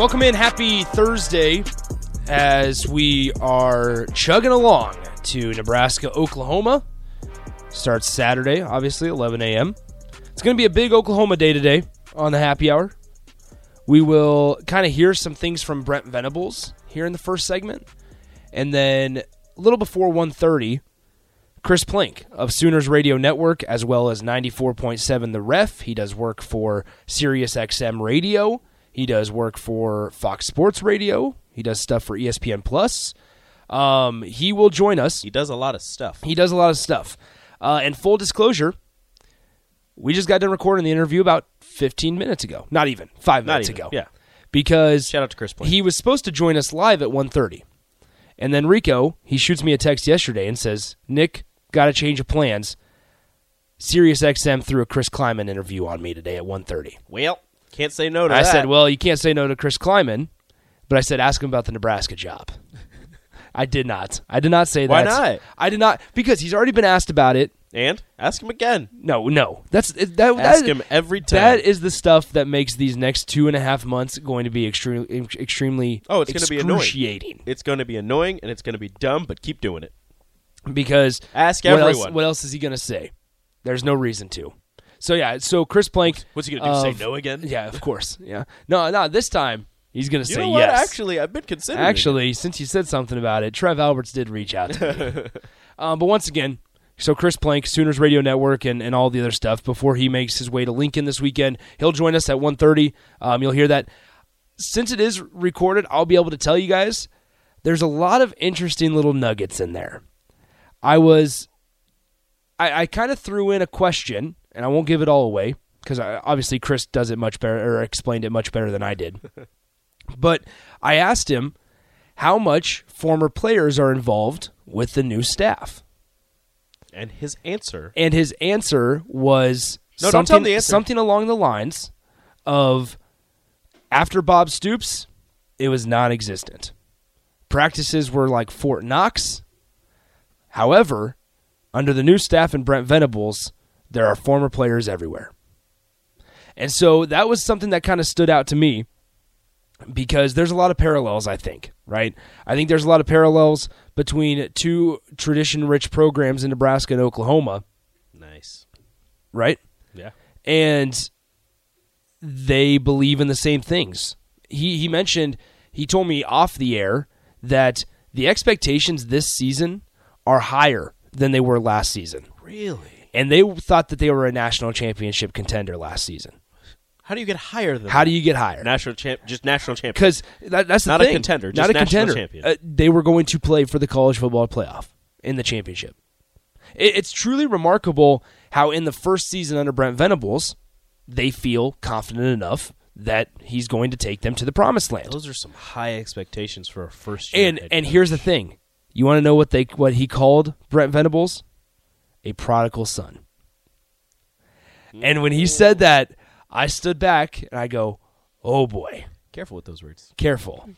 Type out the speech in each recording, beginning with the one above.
Welcome in. Happy Thursday as we are chugging along to Nebraska, Oklahoma. Starts Saturday, obviously, 11 a.m. It's going to be a big Oklahoma day today on the happy hour. We will kind of hear some things from Brent Venables here in the first segment. And then a little before 1.30, Chris Plank of Sooners Radio Network, as well as 94.7 The Ref. He does work for SiriusXM Radio. He does work for Fox Sports Radio. He does stuff for ESPN Plus. Um, he will join us. He does a lot of stuff. He does a lot of stuff. Uh, and full disclosure, we just got done recording the interview about 15 minutes ago. Not even five Not minutes even, ago. yeah. Because Shout out to Chris he was supposed to join us live at 1.30. And then Rico, he shoots me a text yesterday and says, Nick, got a change of plans. SiriusXM threw a Chris Klieman interview on me today at 1.30. Well, can't say no to I that. said, well, you can't say no to Chris Klieman. But I said, ask him about the Nebraska job. I did not. I did not say that. Why that. not? I did not because he's already been asked about it. and ask him again. No, no. That's it- that. Ask that- him every time. That is the stuff that makes these next two and a half months going to be extremely, extremely. Oh, it's gonna be annoying. excruciating it's going to be annoying and it's going to be dumb, but keep doing it. because Ask what else, everyone. what else is he going to say? There's no reason to. So yeah, so Chris Plank. What's he going to do? say no again? Yeah, of course. Yeah, no, no. This time he's going to You say yes. Actually, I've been considering. Actually, since you said something about it, Trev Alberts did reach out to me. um, but once again, so Chris Plank, Sooners Radio Network, and, and all the other stuff. Before he makes his way to Lincoln this weekend, he'll join us at 1.30. Um, you'll hear that. Since it is recorded, I'll be able to tell you guys there's a lot of interesting little nuggets in there. I was, I, I kind of threw in a question, and I won't give it all away because obviously Chris does it much better or explained it much better than I did. But I asked him how much former players are involved with the new staff. And his answer. And his answer was No, something, something along the lines of after Bob Stoops, it was non existent. Practices were like Fort Knox. However, under the new staff and Brent Venables, there are former players everywhere. And so that was something that kind of stood out to me because there's a lot of parallels, I think, right? I think there's a lot of parallels between two tradition rich programs in Nebraska and Oklahoma, Nice. right? Yeah. And they believe in the same things. He he mentioned he told me off the air that the expectations this season are higher than they were last season. Really? And they thought that they were a national championship contender last season. How do you get higher than How that? do you get higher? national champ? Just national champion. Because that, that's the Not a thing. contender, not a national contender. champion. Uh, they were going to play for the college football playoff in the championship. It, it's truly remarkable how in the first season under Brent Venables, they feel confident enough that he's going to take them to the promised land. Those are some high expectations for a first year. And and here's the thing, you want to know what they what he called Brent Venables? A prodigal son. And when he said that, I stood back and I go, "Oh boy." careful with those words. careful.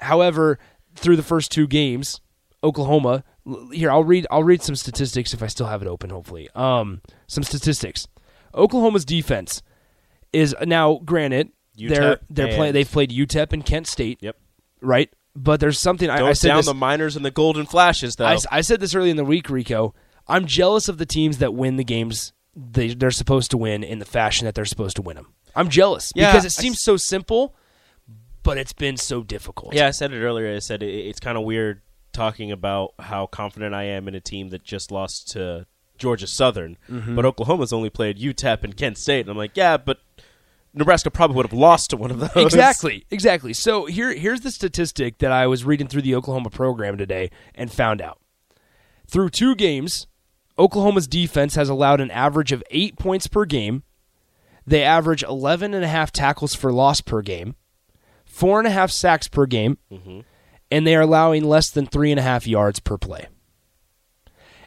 However, through the first two games, Oklahoma. Here, I'll read. I'll read some statistics if I still have it open. Hopefully, um, some statistics. Oklahoma's defense is now granted they're they're and- playing. They've played UTEP and Kent State, Yep. right? But there's something I, Don't I said down this, the miners and the golden flashes, though. I, I said this early in the week, Rico. I'm jealous of the teams that win the games they, they're supposed to win in the fashion that they're supposed to win them. I'm jealous Yeah, because it seems so simple, but it's been so difficult. Yeah, I said it earlier. I said it, it's kind of weird talking about how confident I am in a team that just lost to Georgia Southern, Mm-hmm. but Oklahoma's only played UTEP and Kent State, and I'm like, yeah, but Nebraska probably would have lost to one of those. Exactly, exactly. So here, here's the statistic that I was reading through the Oklahoma program today and found out. Through two games, Oklahoma's defense has allowed an average of eight points per game. They average 11 and a half tackles for loss per game, four and a half sacks per game, mm-hmm. and they are allowing less than three and a half yards per play.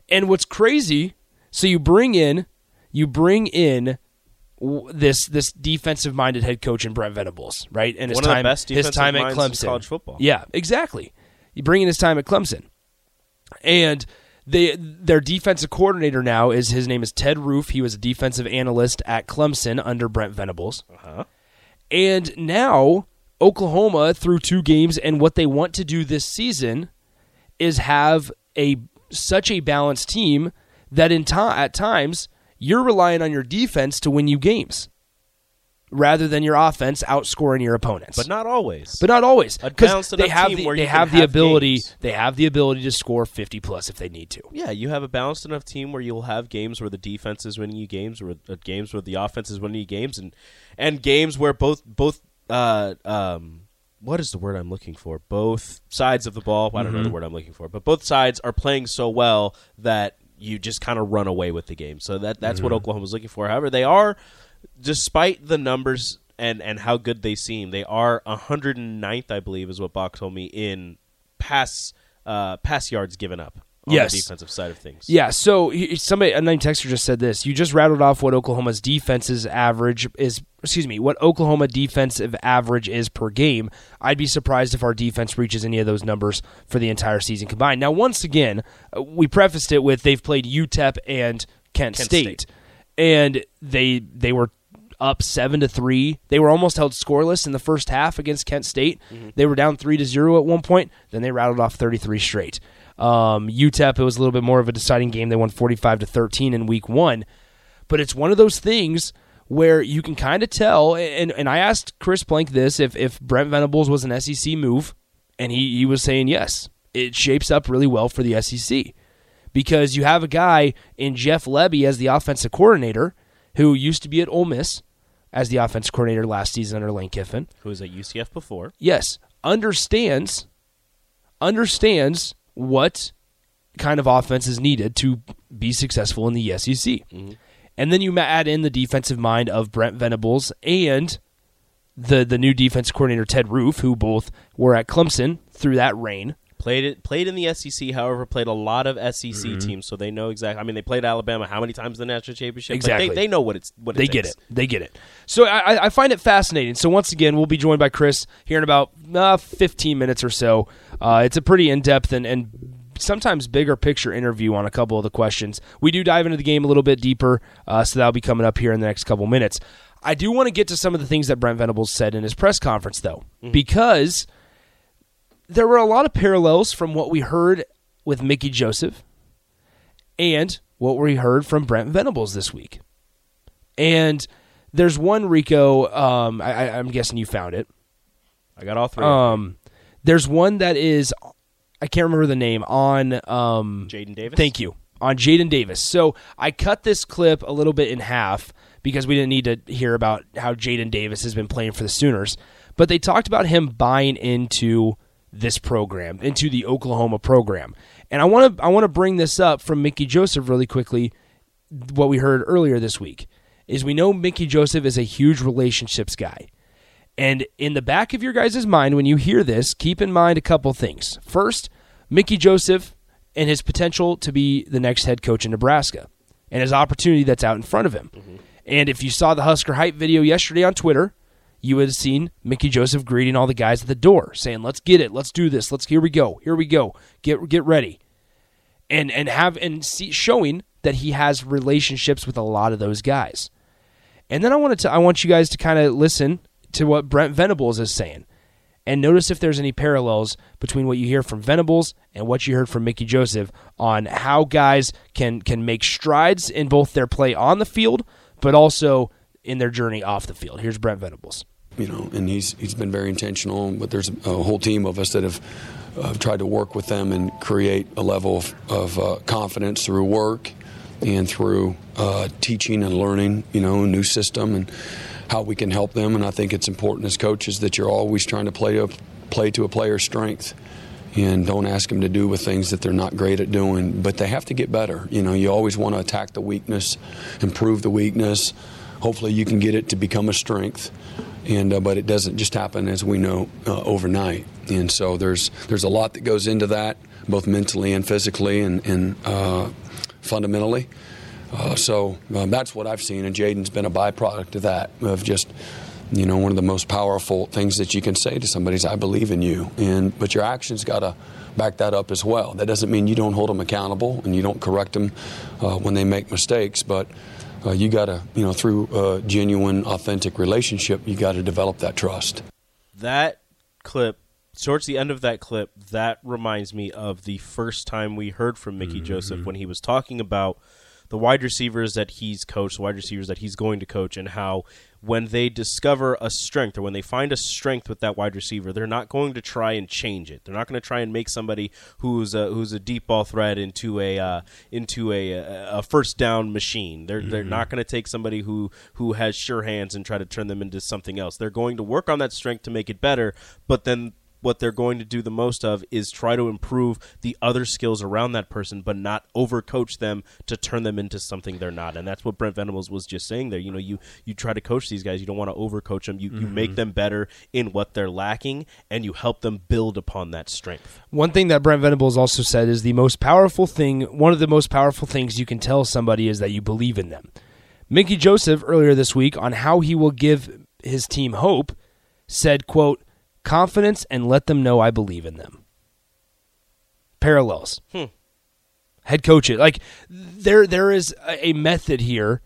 And what's crazy, so you bring in, you bring in this this defensive minded head coach in Brent Venables, right? And his One of the time, best his time at Clemson, college football. Yeah, exactly. You bring in his time at Clemson, and they their defensive coordinator now is his name is Ted Roof. He was a defensive analyst at Clemson under Brent Venables, Uh-huh. and now Oklahoma through two games and what they want to do this season is have a such a balanced team that in at times you're relying on your defense to win you games rather than your offense outscoring your opponents. But not always. But not always, because they have the, they have the ability games. they have the ability to score fifty plus if they need to. yeah, you have a balanced enough team where you'll have games where the defense is winning you games, or uh, games where the offense is winning you games, and and games where both both uh um what is the word I'm looking for? Both sides of the ball. I don't know the word I'm looking for, but both sides are playing so well that you just kind of run away with the game. So that that's what Oklahoma's looking for. However, they are, despite the numbers and and how good they seem, they are 109th, I believe, is what Bach told me in pass uh, pass yards given up on Yes. the defensive side of things. Yeah, so somebody a nine texter just said this. You just rattled off what Oklahoma's defense's average is. Excuse me, what Oklahoma defensive average is per game. I'd be surprised if our defense reaches any of those numbers for the entire season combined. Now, once again, uh, we prefaced it with they've played UTEP and Kent, Kent State, State. and they they were up seven to three. They were almost held scoreless in the first half against Kent State. They were down three to zero at one point. Then they rattled off thirty three straight. Um, UTEP it was a little bit more of a deciding game. They won forty five to thirteen in week one, but it's one of those things where you can kind of tell. And and I asked Chris Plank this if if Brent Venables was an SEC move, and he he was saying yes. It shapes up really well for the SEC because you have a guy in Jeff Lebby as the offensive coordinator who used to be at Ole Miss as the offense coordinator last season under Lane Kiffin. Who was at UCF before? Yes, understands understands what kind of offense is needed to be successful in the SEC. Mm-hmm. And then you add in the defensive mind of Brent Venables and the the new defense coordinator Ted Roof, who both were at Clemson through that reign. Played it. Played in the SEC. However, played a lot of SEC Mm-hmm. teams, so they know exactly. I mean, they played Alabama how many times in the national championship? Like, Exactly. they, they know what it's what They it get it. They get it. So I, I- find it fascinating. So once again, we'll be joined by Chris here in about uh, 15 minutes or so. Uh, it's a pretty in depth and, and sometimes bigger picture interview on a couple of the questions. We do dive into the game a little bit deeper, uh, so that'll be coming up here in the next couple minutes. I do want to get to some of the things that Brent Venables said in his press conference, though, because there were a lot of parallels from what we heard with Mickey Joseph and what we heard from Brent Venables this week. And there's one Rico. Um, I, I- I'm guessing you found it. I got all three. Um, there's one that is I can't remember the name on. Um, Jaden Davis. Thank you on Jaden Davis. So I cut this clip a little bit in half because we didn't need to hear about how Jaden Davis has been playing for the Sooners, but they talked about him buying into this program, into the Oklahoma program, and I want to I want to bring this up from Mickey Joseph really quickly. What we heard earlier this week is we know Mickey Joseph is a huge relationships guy. And in the back of your guys' mind, when you hear this, keep in mind a couple things. First, Mickey Joseph and his potential to be the next head coach in Nebraska and his opportunity that's out in front of him. Mm-hmm. And if you saw the Husker Hype video yesterday on Twitter, you would have seen Mickey Joseph greeting all the guys at the door, saying, Let's get it, let's do this, let's here we go, here we go, get get ready. And and have and see showing that he has relationships with a lot of those guys. And then I wanted to I want you guys to kind of listen to what Brent Venables is saying. And notice if there's any parallels between what you hear from Venables and what you heard from Mickey Joseph on how guys can can make strides in both their play on the field, but also in their journey off the field. Here's Brent Venables. you know, and he's he's been very intentional. But there's a whole team of us that have uh, tried to work with them and create a level of, of uh, confidence through work and through uh, teaching and learning. You know, a new system and how we can help them. And I think it's important as coaches that you're always trying to play to play to a player's strength. and don't ask them to do with things that they're not great at doing. But they have to get better. You know, you always want to attack the weakness, improve the weakness. Hopefully, you can get it to become a strength. And uh, but it doesn't just happen, as we know, uh, overnight. And so there's there's a lot that goes into that, both mentally and physically, and, and uh, fundamentally. Uh, so um, that's what I've seen, and Jaden's been a byproduct of that, of just you know one of the most powerful things that you can say to somebody is i believe in you and but your actions got to back that up as well that doesn't mean you don't hold them accountable and you don't correct them uh, when they make mistakes but uh, you got to you know through a genuine authentic relationship you got to develop that trust that clip towards the end of that clip that reminds me of the first time we heard from mickey mm-hmm. joseph when he was talking about the wide receivers that he's coached, the wide receivers that he's going to coach, and how when they discover a strength or when they find a strength with that wide receiver, they're not going to try and change it. They're not going to try and make somebody who's a, who's a deep ball threat into a uh, into a, a first down machine. They're mm-hmm. they're not going to take somebody who who has sure hands and try to turn them into something else. They're going to work on that strength to make it better, but then what they're going to do the most of is try to improve the other skills around that person, but not overcoach them to turn them into something they're not. And that's what Brent Venables was just saying there. You know, you you try to coach these guys, you don't want to overcoach them. You mm-hmm. you make them better in what they're lacking, and you help them build upon that strength. One thing that Brent Venables also said is the most powerful thing. One of the most powerful things you can tell somebody is that you believe in them. Mickey Joseph earlier this week on how he will give his team hope said, "quote." Confidence and let them know I believe in them. Parallels. Hmm. Head coach it. Like there there is a method here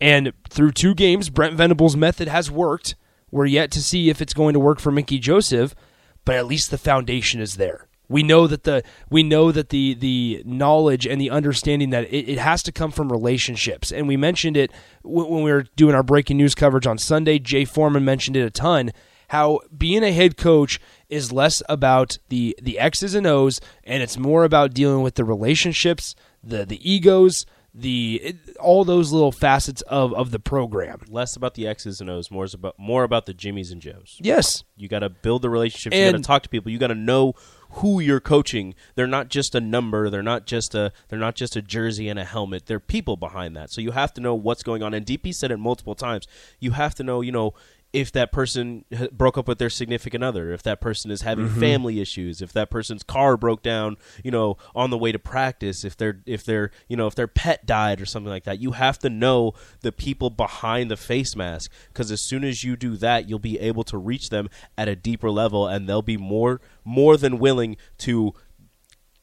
and through two games Brent Venables method has worked. We're yet to see if it's going to work for Mickey Joseph, but at least the foundation is there. We know that the we know that the the knowledge and the understanding that it, it has to come from relationships, and we mentioned it when we were doing our breaking news coverage on Sunday. Jay Foreman mentioned it a ton how being a head coach is less about the the X's and O's and it's more about dealing with the relationships, the the egos, the it, all those little facets of, of the program. Less about the X's and O's, more about more about the Jimmys and Joes. Yes, you got to build the relationships. And you got to talk to people. You got to know who you're coaching. They're not just a number. They're not just a they're not just a jersey and a helmet. They're people behind that. So you have to know what's going on. And DP said it multiple times. You have to know. You know if that person broke up with their significant other, if that person is having mm-hmm. family issues, if that person's car broke down, you know, on the way to practice, if their if their you know if their pet died or something like that, you have to know the people behind the face mask because as soon as you do that, you'll be able to reach them at a deeper level, and they'll be more more than willing to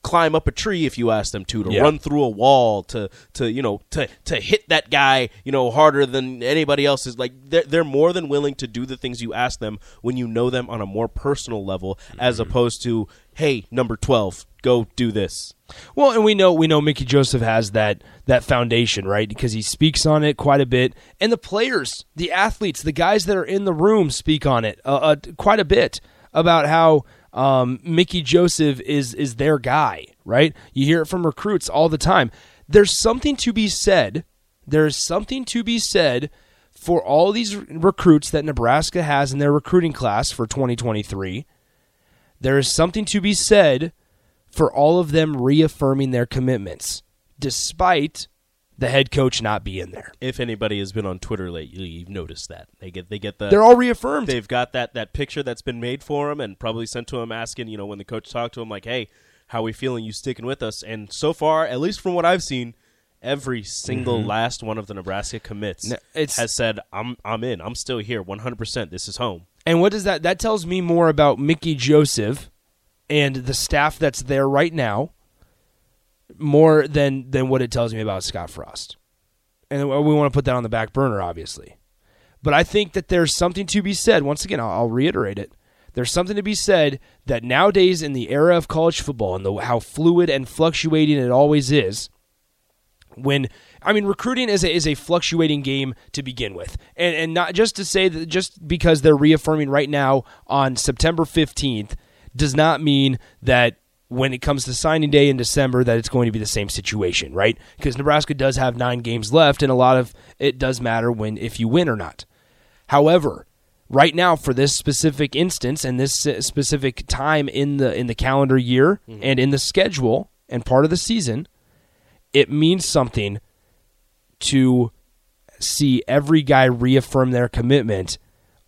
climb up a tree if you ask them to, to yeah. run through a wall, to to you know to to hit that guy you know harder than anybody else is. Like they're they're more than willing to do the things you ask them when you know them on a more personal level, mm-hmm. as opposed to hey number twelve go do this. Well, and we know we know Mickey Joseph has that that foundation, right? Because he speaks on it quite a bit, and the players, the athletes, the guys that are in the room speak on it uh, uh, quite a bit about how um, Mickey Joseph is is their guy, right? You hear it from recruits all the time. There's something to be said. There's something to be said for all these recruits that Nebraska has in their recruiting class for 2023. There is something to be said for all of them reaffirming their commitments, despite the head coach not be in there. If anybody has been on Twitter lately, you've noticed that they get they get the they're all reaffirmed. They've got that that picture that's been made for them and probably sent to them asking, you know, when the coach talked to them, like, "Hey, how we feeling? You sticking with us?" And so far, at least from what I've seen, every single mm-hmm. last one of the Nebraska commits no, has said, "I'm I'm in. I'm still here. 100. percent This is home." And what does that that tells me more about Mickey Joseph and the staff that's there right now more than than what it tells me about Scott Frost. And we want to put that on the back burner, obviously. But I think that there's something to be said. Once again, I'll, I'll reiterate it. There's something to be said that nowadays, in the era of college football and the, how fluid and fluctuating it always is, when I mean recruiting is a, is a fluctuating game to begin with, and and not just to say that just because they're reaffirming right now on September 15th does not mean that when it comes to signing day in December that it's going to be the same situation, right? Because Nebraska does have nine games left, and a lot of it does matter when if you win or not. However, right now for this specific instance and this uh, specific time in the in the calendar year and in the schedule and part of the season, it means something to see every guy reaffirm their commitment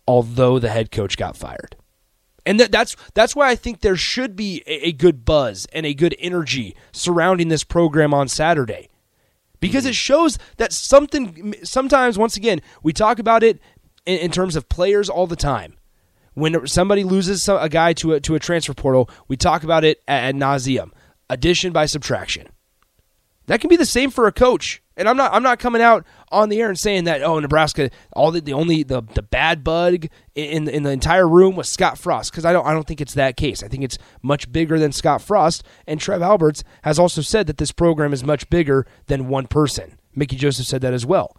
although the head coach got fired. And that, that's that's why I think there should be a, a good buzz and a good energy surrounding this program on Saturday. Because it shows that something sometimes once again, we talk about it in, in terms of players all the time. When somebody loses a guy to a, to a transfer portal, we talk about it ad nauseum. Addition by subtraction. That can be the same for a coach. And I'm not I'm not coming out on the air and saying that oh Nebraska all the, the only the the bad bug in in the entire room was Scott Frost because I don't I don't think it's that case. I think it's much bigger than Scott Frost and Trev Alberts has also said that this program is much bigger than one person. Mickey Joseph said that as well.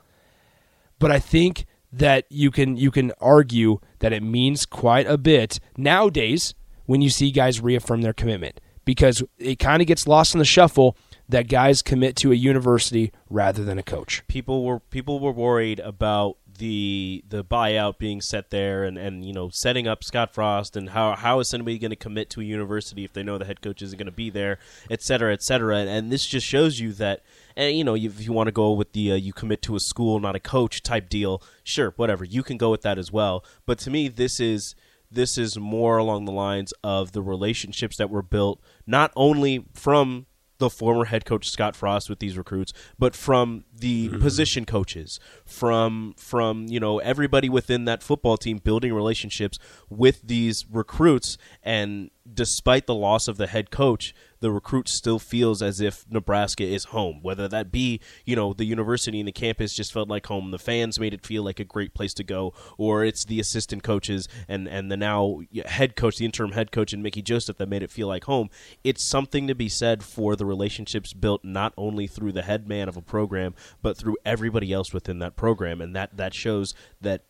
But I think that you can you can argue that it means quite a bit nowadays when you see guys reaffirm their commitment because it kind of gets lost in the shuffle that guys commit to a university rather than a coach. people were people were worried about the the buyout being set there and, and you know setting up Scott Frost and how how is somebody going to commit to a university if they know the head coach isn't going to be there, et cetera, et cetera. And, and this just shows you that, and you know, if you want to go with the uh, you commit to a school, not a coach type deal, sure, whatever, you can go with that as well. But to me, this is this is more along the lines of the relationships that were built not only from the former head coach Scott Frost with these recruits, but from the mm-hmm. position coaches, from from you know everybody within that football team building relationships with these recruits and despite the loss of the head coach, the recruit still feels as if Nebraska is home. Whether that be, you know, the university and the campus just felt like home, the fans made it feel like a great place to go, or it's the assistant coaches and and the now head coach, the interim head coach, and Mickey Joseph that made it feel like home. It's something to be said for the relationships built not only through the head man of a program, but through everybody else within that program, and that that shows that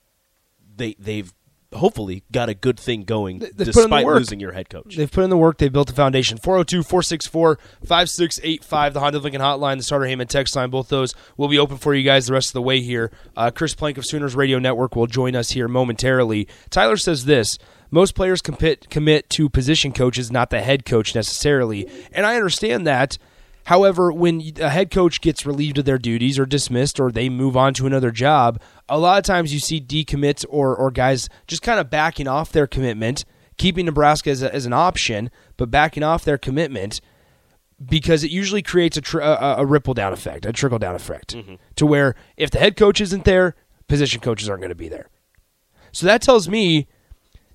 they they've hopefully got a good thing going they've put in the despite losing your head coach. They've put in the work. They've built the foundation. 402 464 5685, the Honda Lincoln Hotline, the Sartor Hamann text line. Both those will be open for you guys the rest of the way here. Uh, Chris Plank of Sooners Radio Network will join us here momentarily. Tyler says this most players commit, commit to position coaches, not the head coach necessarily. And I understand that. However, when a head coach gets relieved of their duties or dismissed or they move on to another job, a lot of times you see decommits or, or guys just kind of backing off their commitment, keeping Nebraska as, a, as an option, but backing off their commitment because it usually creates a, tr- a, a ripple down effect, a trickle down effect, mm-hmm. to where if the head coach isn't there, position coaches aren't going to be there. So that tells me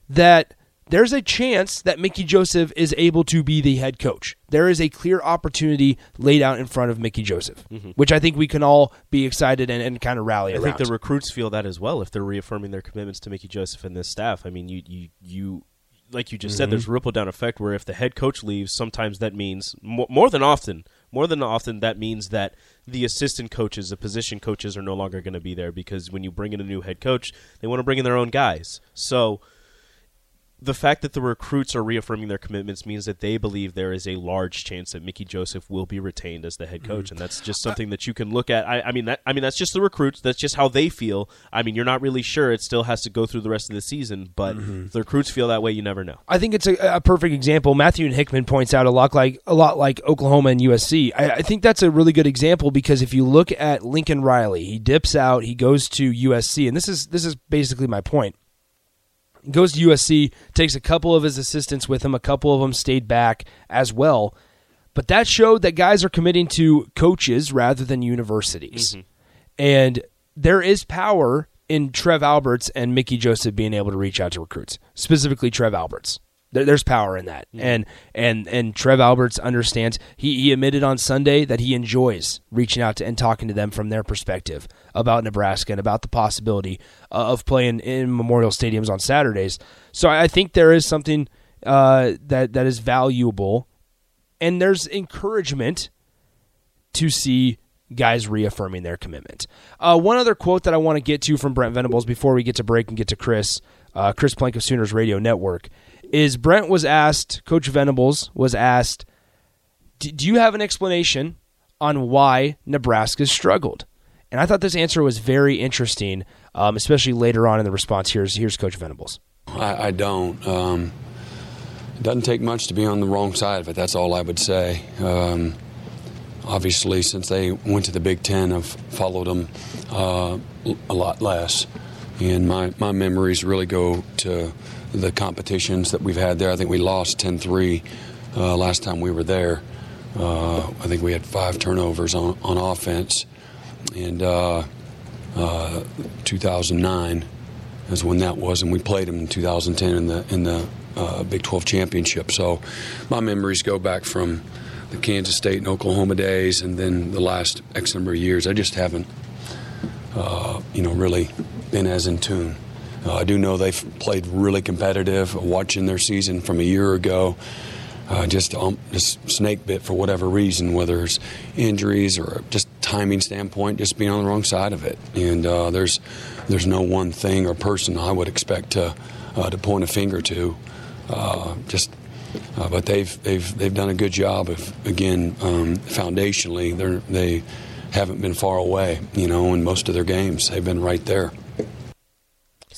that there's a chance that Mickey Joseph is able to be the head coach. There is a clear opportunity laid out in front of Mickey Joseph, mm-hmm. which I think we can all be excited and, and kind of rally around. I around. think the recruits feel that as well if they're reaffirming their commitments to Mickey Joseph and this staff. I mean, you you you like you just said, there's a ripple down effect where if the head coach leaves, sometimes that means more, more than often, more than often that means that the assistant coaches, the position coaches, are no longer going to be there because when you bring in a new head coach, they want to bring in their own guys. So the fact that the recruits are reaffirming their commitments means that they believe there is a large chance that Mickey Joseph will be retained as the head coach, mm. and that's just something that you can look at. I, I mean, that, I mean that's just the recruits. That's just how they feel. I mean, you're not really sure. It still has to go through the rest of the season, but mm-hmm. if the recruits feel that way. You never know. I think it's a, a perfect example. Matthew and Hickman points out a lot like a lot like Oklahoma and USC. I, I think that's a really good example because if you look at Lincoln Riley, he dips out, he goes to USC, and this is this is basically my point. Goes to USC, takes a couple of his assistants with him, a couple of them stayed back as well. But that showed that guys are committing to coaches rather than universities. Mm-hmm. And there is power in Trev Alberts and Mickey Joseph being able to reach out to recruits, specifically Trev Alberts. There, there's power in that, and and and Trev Alberts understands. He he admitted on Sunday that he enjoys reaching out to and talking to them from their perspective about Nebraska and about the possibility uh, of playing in Memorial Stadiums on Saturdays. So I I think there is something uh, that that is valuable, and there's encouragement to see guys reaffirming their commitment. Uh, one other quote that I want to get to from Brent Venables before we get to break and get to Chris, uh, Chris Plank of Sooners Radio Network, is Brent was asked, Coach Venables was asked, do you have an explanation on why Nebraska struggled? And I thought this answer was very interesting, um, especially later on in the response. Here's here's Coach Venables. I, I don't. Um, it doesn't take much to be on the wrong side of it. That's all I would say. Um, obviously, since they went to the Big Ten, I've followed them uh, a lot less. And my, my memories really go to the competitions that we've had there. I think we lost 10 3 uh, last time we were there. Uh, I think we had five turnovers on, on offense. And uh, uh 2009 is when that was, and we played them in 2010 in the, in the uh, Big 12 championship. So my memories go back from the Kansas State and Oklahoma days, and then the last X number of years. I just haven't, uh, you know, really been as in tune. Uh, I do know they've played really competitive. Watching their season from a year ago, uh, just um, just snake bit for whatever reason, whether it's injuries or just timing standpoint, just being on the wrong side of it. And uh, there's there's no one thing or person I would expect to uh, to point a finger to. Uh, just uh, but they've they've they've done a good job of again um, foundationally they they haven't been far away you know in most of their games they've been right there.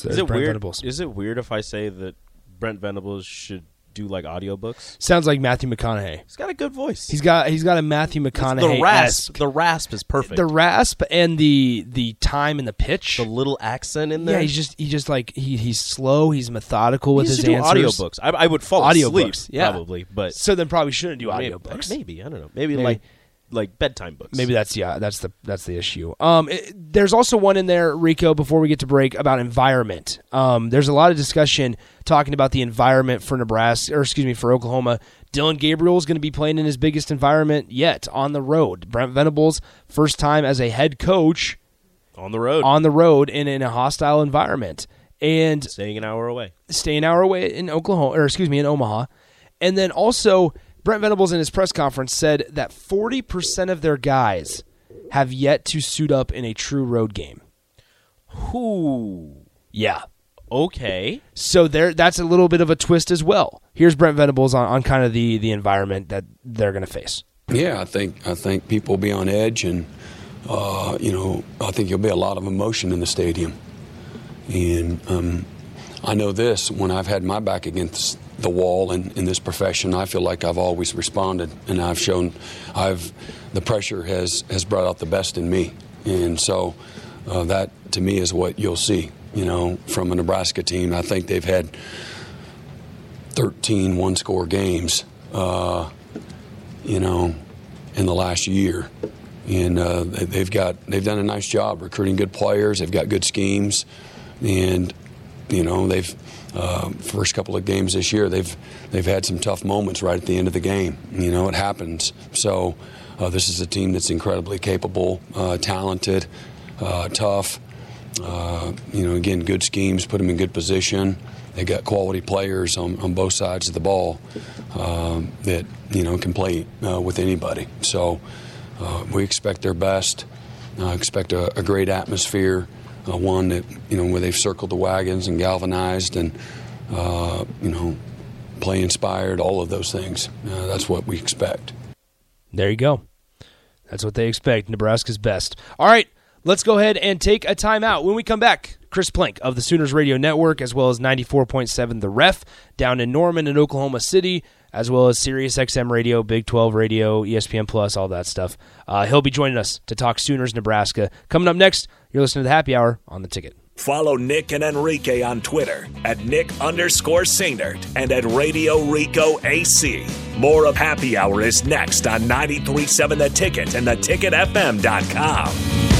So uh, is it Brent weird? Venables. Is it weird if I say that Brent Venables should do like audiobooks? Sounds like Matthew McConaughey. He's got a good voice. He's got he's got a Matthew McConaughey. The rasp, the rasp is perfect. The rasp and the the time and the pitch, the little accent in there. Yeah, he's just he just like he he's slow. He's methodical with he his do answers. Audiobooks. I, I would fall audiobooks, asleep yeah. probably, but so then probably shouldn't do maybe, audiobooks. Maybe I don't know. Maybe, maybe. like like bedtime books. Maybe that's yeah, that's the that's the issue. Um, it, there's also one in there, Rico. Before we get to break, about environment. Um, there's a lot of discussion talking about the environment for Nebraska, or excuse me, for Oklahoma. Dillon Gabriel is going to be playing in his biggest environment yet on the road. Brent Venables, first time as a head coach on the road, on the road and in a hostile environment, and staying an hour away, staying an hour away in Oklahoma, or excuse me, in Omaha, and then also Brent Venables in his press conference said that 40% of their guys have yet to suit up in a true road game. Who? Yeah. Okay. So there that's a little bit of a twist as well. Here's Brent Venables on, on kind of the, the environment that they're gonna face. Yeah, I think I think people will be on edge and uh, you know, I think there'll be a lot of emotion in the stadium. And um, I know this when I've had my back against the wall in, in this profession. I feel like I've always responded, and I've shown, I've, the pressure has has brought out the best in me, and so uh, that to me is what you'll see. You know, from a Nebraska team, I think they've had 13 one-score games. Uh, you know, in the last year, and uh, they've got they've done a nice job recruiting good players. They've got good schemes, and you know they've uh, first couple of games this year, they've they've had some tough moments right at the end of the game. You know, it happens. So uh, this is a team that's incredibly capable, uh, talented, uh, tough. Uh, you know, again, good schemes, put them in good position. They got quality players on, on both sides of the ball um, that you know can play uh, with anybody. So we expect their best. expect a, a great atmosphere uh, one that you know where they've circled the wagons and galvanized and uh, you know play inspired, all of those things. Uh, that's what we expect. There you go. That's what they expect. Nebraska's best. All right, let's go ahead and take a timeout. When we come back, Chris Plank of the Sooners Radio Network, as well as 94.7 The Ref down in Norman and Oklahoma City, as well as Sirius XM Radio, Big 12 Radio, ESPN Plus, all that stuff. Uh, he'll be joining us to talk Sooners, Nebraska. Coming up next, you're listening to the Happy Hour on the Ticket. Follow Nick and Enrique on Twitter at Nick underscore Sainert and at Radio Rico AC. More of Happy Hour is next on 93.7 The Ticket and theticketfm.com.